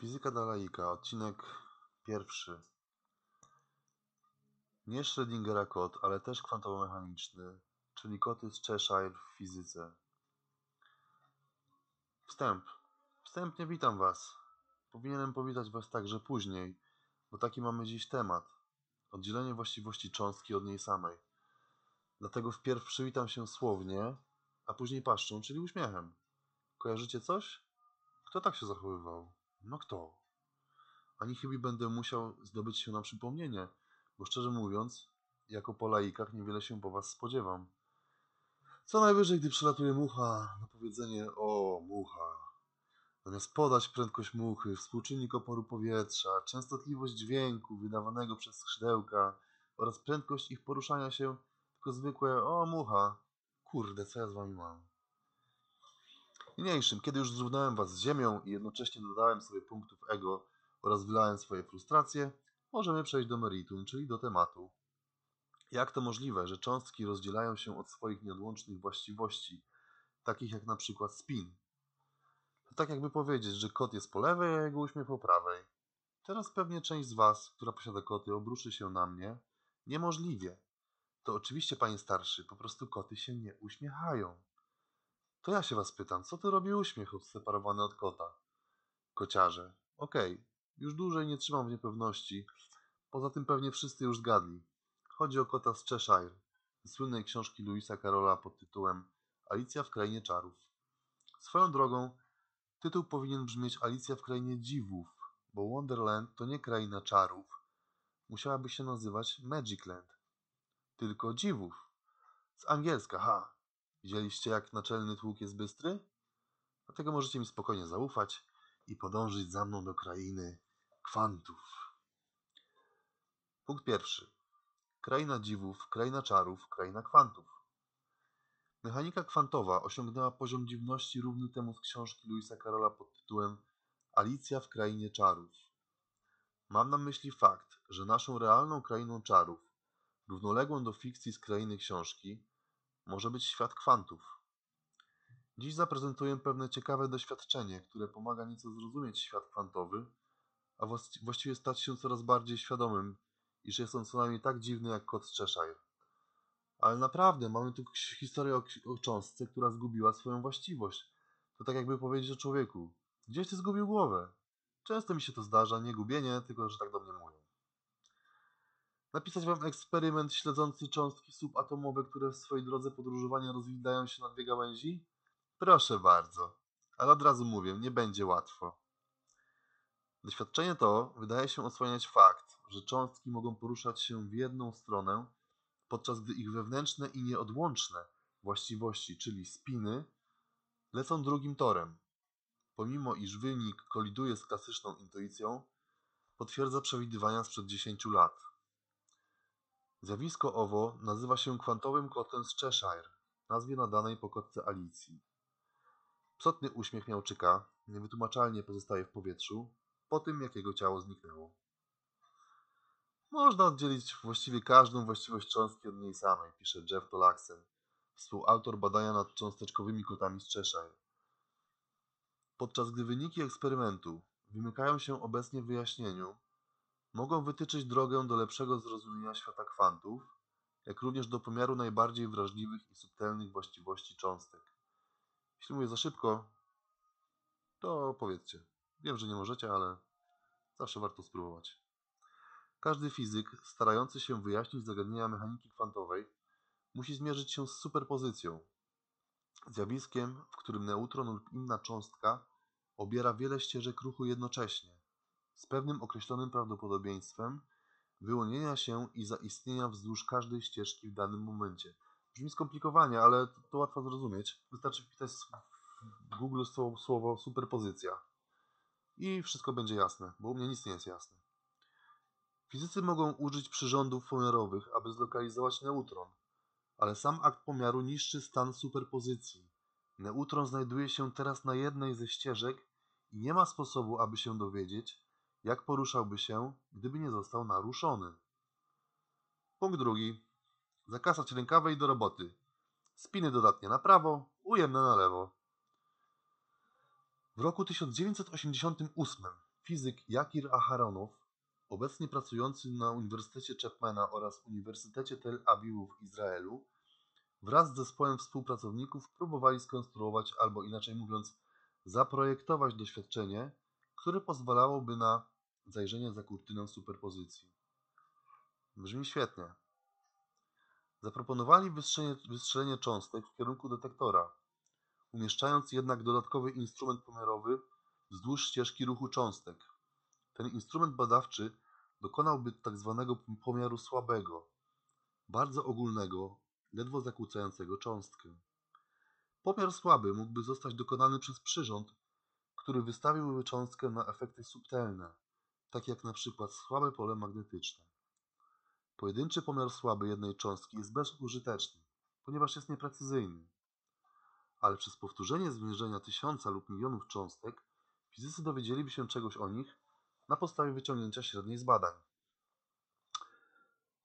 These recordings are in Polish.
Fizyka dla laika, odcinek pierwszy. Nie Schrödingera kot, ale też kwantowo-mechaniczny, czyli koty z Cheshire w fizyce. Wstęp. Wstępnie witam Was. Powinienem powitać Was także później, bo taki mamy dziś temat. Oddzielenie właściwości cząstki od niej samej. Dlatego wpierw przywitam się słownie, a później paszczą, czyli uśmiechem. Kojarzycie coś? Kto tak się zachowywał? No kto? Ani chyba będę musiał zdobyć się na przypomnienie, bo szczerze mówiąc, jako po laikach niewiele się po was spodziewam. Co najwyżej, gdy przelatuje mucha, na powiedzenie o mucha. Zamiast podać prędkość muchy, współczynnik oporu powietrza, częstotliwość dźwięku wydawanego przez skrzydełka oraz prędkość ich poruszania się, tylko zwykłe o mucha. Kurde, co ja z wami mam? Niniejszym, kiedy już zrównałem was z ziemią i jednocześnie dodałem sobie punktów ego oraz wylałem swoje frustracje, możemy przejść do meritum, czyli do tematu. Jak to możliwe, że cząstki rozdzielają się od swoich nieodłącznych właściwości, takich jak na przykład spin? To tak jakby powiedzieć, że kot jest po lewej, a jego uśmiech po prawej. Teraz pewnie część z was, która posiada koty, obruszy się na mnie. Niemożliwie. To oczywiście, panie starszy, po prostu koty się nie uśmiechają. To ja się was pytam, co tu robi uśmiech odseparowany od kota? Kociarze. Okej, już dłużej nie trzymam w niepewności. Poza tym pewnie wszyscy już zgadli. Chodzi o kota z Cheshire, ze słynnej książki Louisa Carola pod tytułem Alicja w krainie czarów. Swoją drogą, tytuł powinien brzmieć Alicja w krainie dziwów, bo Wonderland to nie kraina czarów. Musiałaby się nazywać Magicland. Tylko dziwów. Z angielska, ha. Widzieliście, jak naczelny tłuk jest bystry? Dlatego możecie mi spokojnie zaufać i podążyć za mną do krainy kwantów. Punkt pierwszy. Kraina dziwów, kraina czarów, kraina kwantów. Mechanika kwantowa osiągnęła poziom dziwności równy temu z książki Louisa Carola pod tytułem Alicja w krainie czarów. Mam na myśli fakt, że naszą realną krainą czarów, równoległą do fikcji z krainy książki, może być świat kwantów. Dziś zaprezentuję pewne ciekawe doświadczenie, które pomaga nieco zrozumieć świat kwantowy, a właściwie stać się coraz bardziej świadomym, iż jest on co najmniej tak dziwny jak kot z Cheshire. Ale naprawdę, mamy tu historię o, o cząstce, która zgubiła swoją właściwość. To tak jakby powiedzieć o człowieku. Gdzieś ty zgubił głowę. Często mi się to zdarza, nie gubienie, tylko że tak do mnie mówią. Napisać wam eksperyment śledzący cząstki subatomowe, które w swojej drodze podróżowania rozwijają się na dwie gałęzi? Proszę bardzo. Ale od razu mówię, nie będzie łatwo. Doświadczenie to wydaje się osłaniać fakt, że cząstki mogą poruszać się w jedną stronę, podczas gdy ich wewnętrzne i nieodłączne właściwości, czyli spiny, lecą drugim torem. Pomimo iż wynik koliduje z klasyczną intuicją, potwierdza przewidywania sprzed 10 lat. Zjawisko owo nazywa się kwantowym kotem z Cheshire, nazwie nadanej po kotce Alicji. Psotny uśmiech miałczyka niewytłumaczalnie pozostaje w powietrzu po tym, jak jego ciało zniknęło. Można oddzielić właściwie każdą właściwość cząstki od niej samej, pisze Jeff Tolaxen, współautor badania nad cząsteczkowymi kotami z Cheshire. Podczas gdy wyniki eksperymentu wymykają się obecnie wyjaśnieniu, mogą wytyczyć drogę do lepszego zrozumienia świata kwantów, jak również do pomiaru najbardziej wrażliwych i subtelnych właściwości cząstek. Jeśli mówię za szybko, to powiedzcie. Wiem, że nie możecie, ale zawsze warto spróbować. Każdy fizyk starający się wyjaśnić zagadnienia mechaniki kwantowej musi zmierzyć się z superpozycją, zjawiskiem, w którym neutron lub inna cząstka obiera wiele ścieżek ruchu jednocześnie z pewnym określonym prawdopodobieństwem wyłonienia się i zaistnienia wzdłuż każdej ścieżki w danym momencie. Brzmi skomplikowanie, ale to, to łatwo zrozumieć. Wystarczy wpisać w Google słowo, słowo superpozycja i wszystko będzie jasne, bo u mnie nic nie jest jasne. Fizycy mogą użyć przyrządów pomiarowych, aby zlokalizować neutron, ale sam akt pomiaru niszczy stan superpozycji. Neutron znajduje się teraz na jednej ze ścieżek i nie ma sposobu, aby się dowiedzieć, jak poruszałby się, gdyby nie został naruszony? Punkt drugi. Zakasać rękawy i do roboty. Spiny dodatnie na prawo, ujemne na lewo. W roku 1988 fizyk Jakir Aharonow, obecnie pracujący na Uniwersytecie Chapmana oraz Uniwersytecie Tel Awiwu w Izraelu, wraz z zespołem współpracowników próbowali skonstruować, albo inaczej mówiąc, zaprojektować doświadczenie, które pozwalałoby na zajrzenie za kurtynę superpozycji. Brzmi świetnie. Zaproponowali wystrzelenie, wystrzelenie cząstek w kierunku detektora, umieszczając jednak dodatkowy instrument pomiarowy wzdłuż ścieżki ruchu cząstek. Ten instrument badawczy dokonałby tzw. Tak pomiaru słabego, bardzo ogólnego, ledwo zakłócającego cząstkę. Pomiar słaby mógłby zostać dokonany przez przyrząd, który wystawiłby cząstkę na efekty subtelne, takie jak na przykład słabe pole magnetyczne. Pojedynczy pomiar słaby jednej cząstki jest bezużyteczny, ponieważ jest nieprecyzyjny. Ale przez powtórzenie zwierzenia tysiąca lub milionów cząstek, fizycy dowiedzieliby się czegoś o nich na podstawie wyciągnięcia średniej z badań.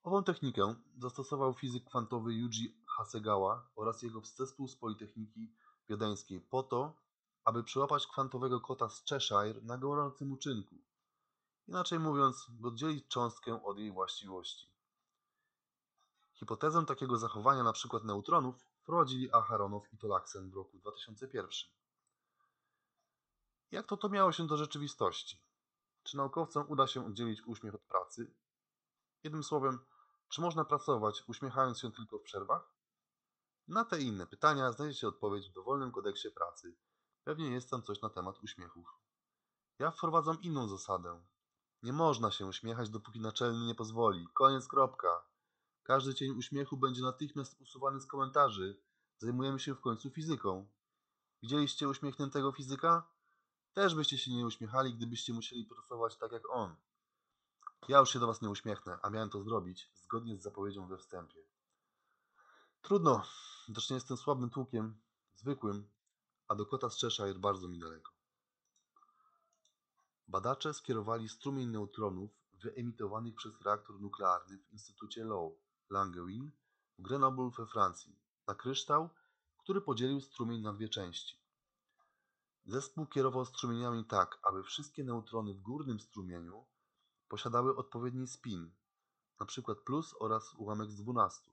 Ową technikę zastosował fizyk kwantowy Yuji Hasegawa oraz jego zespół z Politechniki Wiedeńskiej po to, aby przyłapać kwantowego kota z Cheshire na gorącym uczynku. Inaczej mówiąc, by oddzielić cząstkę od jej właściwości. Hipotezę takiego zachowania np. neutronów wprowadzili Aharonow i Tolaksen w roku 2001. Jak to to miało się do rzeczywistości? Czy naukowcom uda się oddzielić uśmiech od pracy? Jednym słowem, czy można pracować uśmiechając się tylko w przerwach? Na te i inne pytania znajdziecie odpowiedź w dowolnym kodeksie pracy. Pewnie jest tam coś na temat uśmiechów. Ja wprowadzam inną zasadę. Nie można się uśmiechać, dopóki naczelny nie pozwoli. Koniec, kropka. Każdy cień uśmiechu będzie natychmiast usuwany z komentarzy. Zajmujemy się w końcu fizyką. Widzieliście uśmiechniętego fizyka? Też byście się nie uśmiechali, gdybyście musieli pracować tak jak on. Ja już się do was nie uśmiechnę, a miałem to zrobić zgodnie z zapowiedzią we wstępie. Trudno, widocznie jestem słabym tłukiem, zwykłym, a do kota z Cheshire bardzo mi daleko. Badacze skierowali strumień neutronów wyemitowanych przez reaktor nuklearny w Instytucie Low Langevin w Grenoble we Francji na kryształ, który podzielił strumień na dwie części. Zespół kierował strumieniami tak, aby wszystkie neutrony w górnym strumieniu posiadały odpowiedni spin, np. plus oraz ułamek z 12.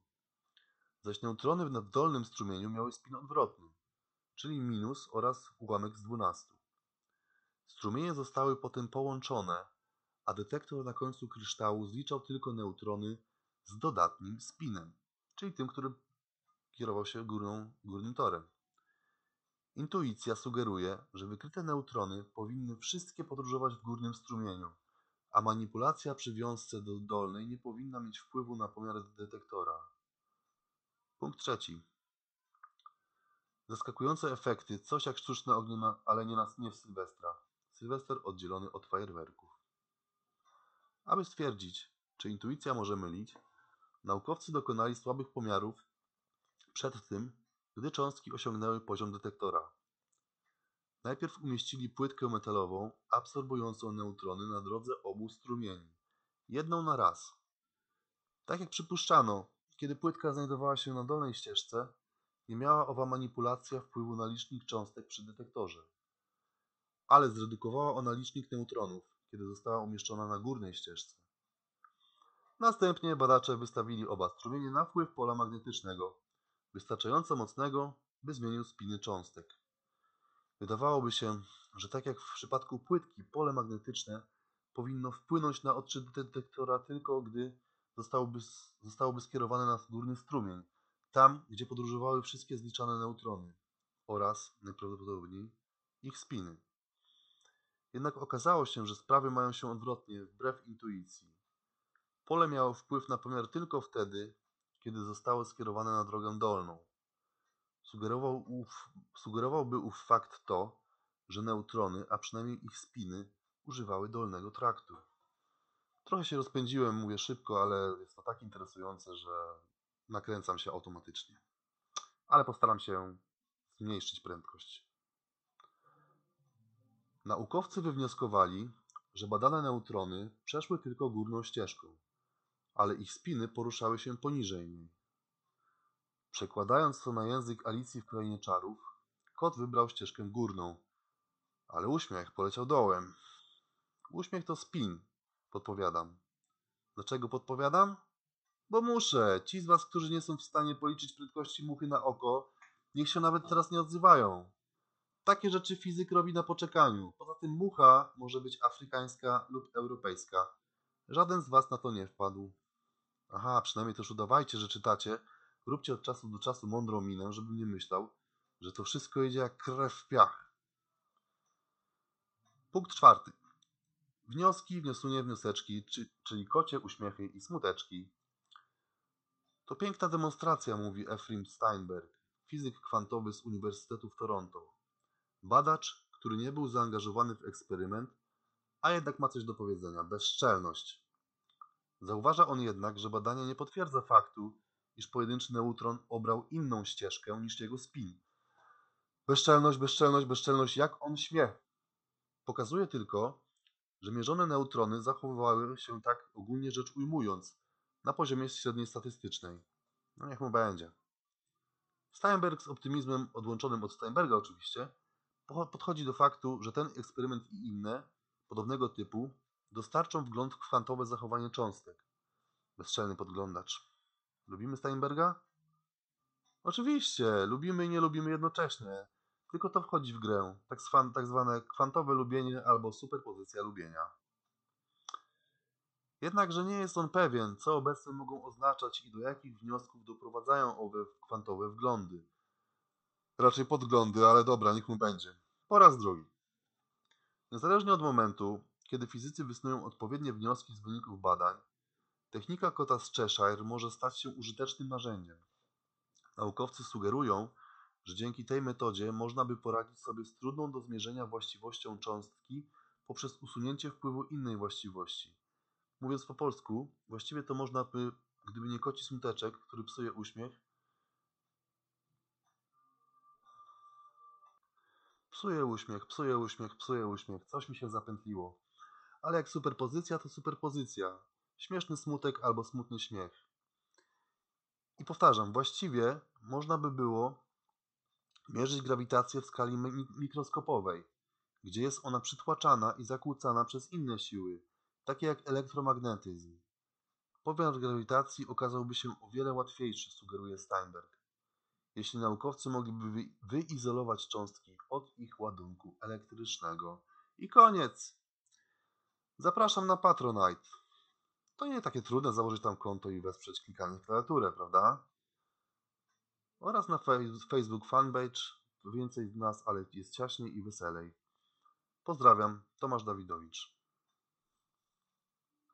Zaś neutrony w dolnym strumieniu miały spin odwrotny, czyli minus oraz ułamek z 12. Strumienie zostały potem połączone, a detektor na końcu kryształu zliczał tylko neutrony z dodatnim spinem, czyli tym, który kierował się górną, górnym torem. Intuicja sugeruje, że wykryte neutrony powinny wszystkie podróżować w górnym strumieniu, a manipulacja przy wiązce do dolnej nie powinna mieć wpływu na pomiar detektora. Punkt trzeci. Zaskakujące efekty, coś jak sztuczne ognie, ale nie, na, nie w Sylwestra. Sylwester oddzielony od fajerwerków. Aby stwierdzić, czy intuicja może mylić, naukowcy dokonali słabych pomiarów przed tym, gdy cząstki osiągnęły poziom detektora. Najpierw umieścili płytkę metalową absorbującą neutrony na drodze obu strumieni, jedną na raz. Tak jak przypuszczano, kiedy płytka znajdowała się na dolnej ścieżce, nie miała owa manipulacja wpływu na licznik cząstek przy detektorze. Ale zredukowała ona licznik neutronów, kiedy została umieszczona na górnej ścieżce. Następnie badacze wystawili oba strumienie na wpływ pola magnetycznego, wystarczająco mocnego, by zmienił spiny cząstek. Wydawałoby się, że tak jak w przypadku płytki, pole magnetyczne powinno wpłynąć na odczyt detektora tylko gdy zostałoby, zostałoby skierowane na górny strumień, tam gdzie podróżowały wszystkie zliczane neutrony oraz, najprawdopodobniej, ich spiny. Jednak okazało się, że sprawy mają się odwrotnie, wbrew intuicji. Pole miało wpływ na pomiar tylko wtedy, kiedy zostało skierowane na drogę dolną. Sugerował ów, sugerowałby ów fakt to, że neutrony, a przynajmniej ich spiny, używały dolnego traktu. Trochę się rozpędziłem, mówię szybko, ale jest to tak interesujące, że nakręcam się automatycznie. Ale postaram się zmniejszyć prędkość. Naukowcy wywnioskowali, że badane neutrony przeszły tylko górną ścieżką, ale ich spiny poruszały się poniżej niej. Przekładając to na język Alicji w Krainie Czarów, kot wybrał ścieżkę górną, ale uśmiech poleciał dołem. Uśmiech to spin, podpowiadam. Dlaczego podpowiadam? Bo muszę. Ci z Was, którzy nie są w stanie policzyć prędkości muchy na oko, niech się nawet teraz nie odzywają. Takie rzeczy fizyk robi na poczekaniu. Poza tym mucha może być afrykańska lub europejska. Żaden z Was na to nie wpadł. Aha, przynajmniej też udawajcie, że czytacie. Róbcie od czasu do czasu mądrą minę, żebym nie myślał, że to wszystko idzie jak krew w piach. Punkt czwarty. Wnioski, wniosłunie, wnioseczki, czy, czyli kocie uśmiechy i smuteczki. To piękna demonstracja, mówi Ephraim Steinberg, fizyk kwantowy z Uniwersytetu w Toronto. Badacz, który nie był zaangażowany w eksperyment, a jednak ma coś do powiedzenia bezczelność. Zauważa on jednak, że badanie nie potwierdza faktu, iż pojedynczy neutron obrał inną ścieżkę niż jego spin. Bezczelność, bezczelność, bezczelność, jak on śmie. Pokazuje tylko, że mierzone neutrony zachowywały się tak ogólnie rzecz ujmując, na poziomie średniej statystycznej. No niech mu będzie. Steinberg z optymizmem odłączonym od Steinberga oczywiście podchodzi do faktu, że ten eksperyment i inne, podobnego typu, dostarczą wgląd w kwantowe zachowanie cząstek. Bezczelny podglądacz. Lubimy Steinberga? Oczywiście, lubimy i nie lubimy jednocześnie. Tylko to wchodzi w grę. Tak, tak zwane kwantowe lubienie albo superpozycja lubienia. Jednakże nie jest on pewien, co obecne mogą oznaczać i do jakich wniosków doprowadzają owe kwantowe wglądy. Raczej podglądy, ale dobra, niech mu będzie. Po raz drugi. Niezależnie od momentu, kiedy fizycy wysnują odpowiednie wnioski z wyników badań, technika kota z Cheshire może stać się użytecznym narzędziem. Naukowcy sugerują, że dzięki tej metodzie można by poradzić sobie z trudną do zmierzenia właściwością cząstki poprzez usunięcie wpływu innej właściwości. Mówiąc po polsku, właściwie to można by, gdyby nie koci smuteczek, który psuje uśmiech, Psuje uśmiech, psuje uśmiech, psuje uśmiech, coś mi się zapętliło. Ale jak superpozycja, to superpozycja. Śmieszny smutek albo smutny śmiech. I powtarzam, właściwie można by było mierzyć grawitację w skali mikroskopowej, gdzie jest ona przytłaczana i zakłócana przez inne siły, takie jak elektromagnetyzm. Pomiar grawitacji okazałby się o wiele łatwiejszy, sugeruje Steinberg, jeśli naukowcy mogliby wyizolować cząstki od ich ładunku elektrycznego. I koniec! Zapraszam na Patronite. To nie takie trudne założyć tam konto i wesprzeć klikanie w klawiaturę, prawda? Oraz na Facebook fanpage. Więcej z nas, ale jest ciaśniej i weselej. Pozdrawiam, Tomasz Dawidowicz.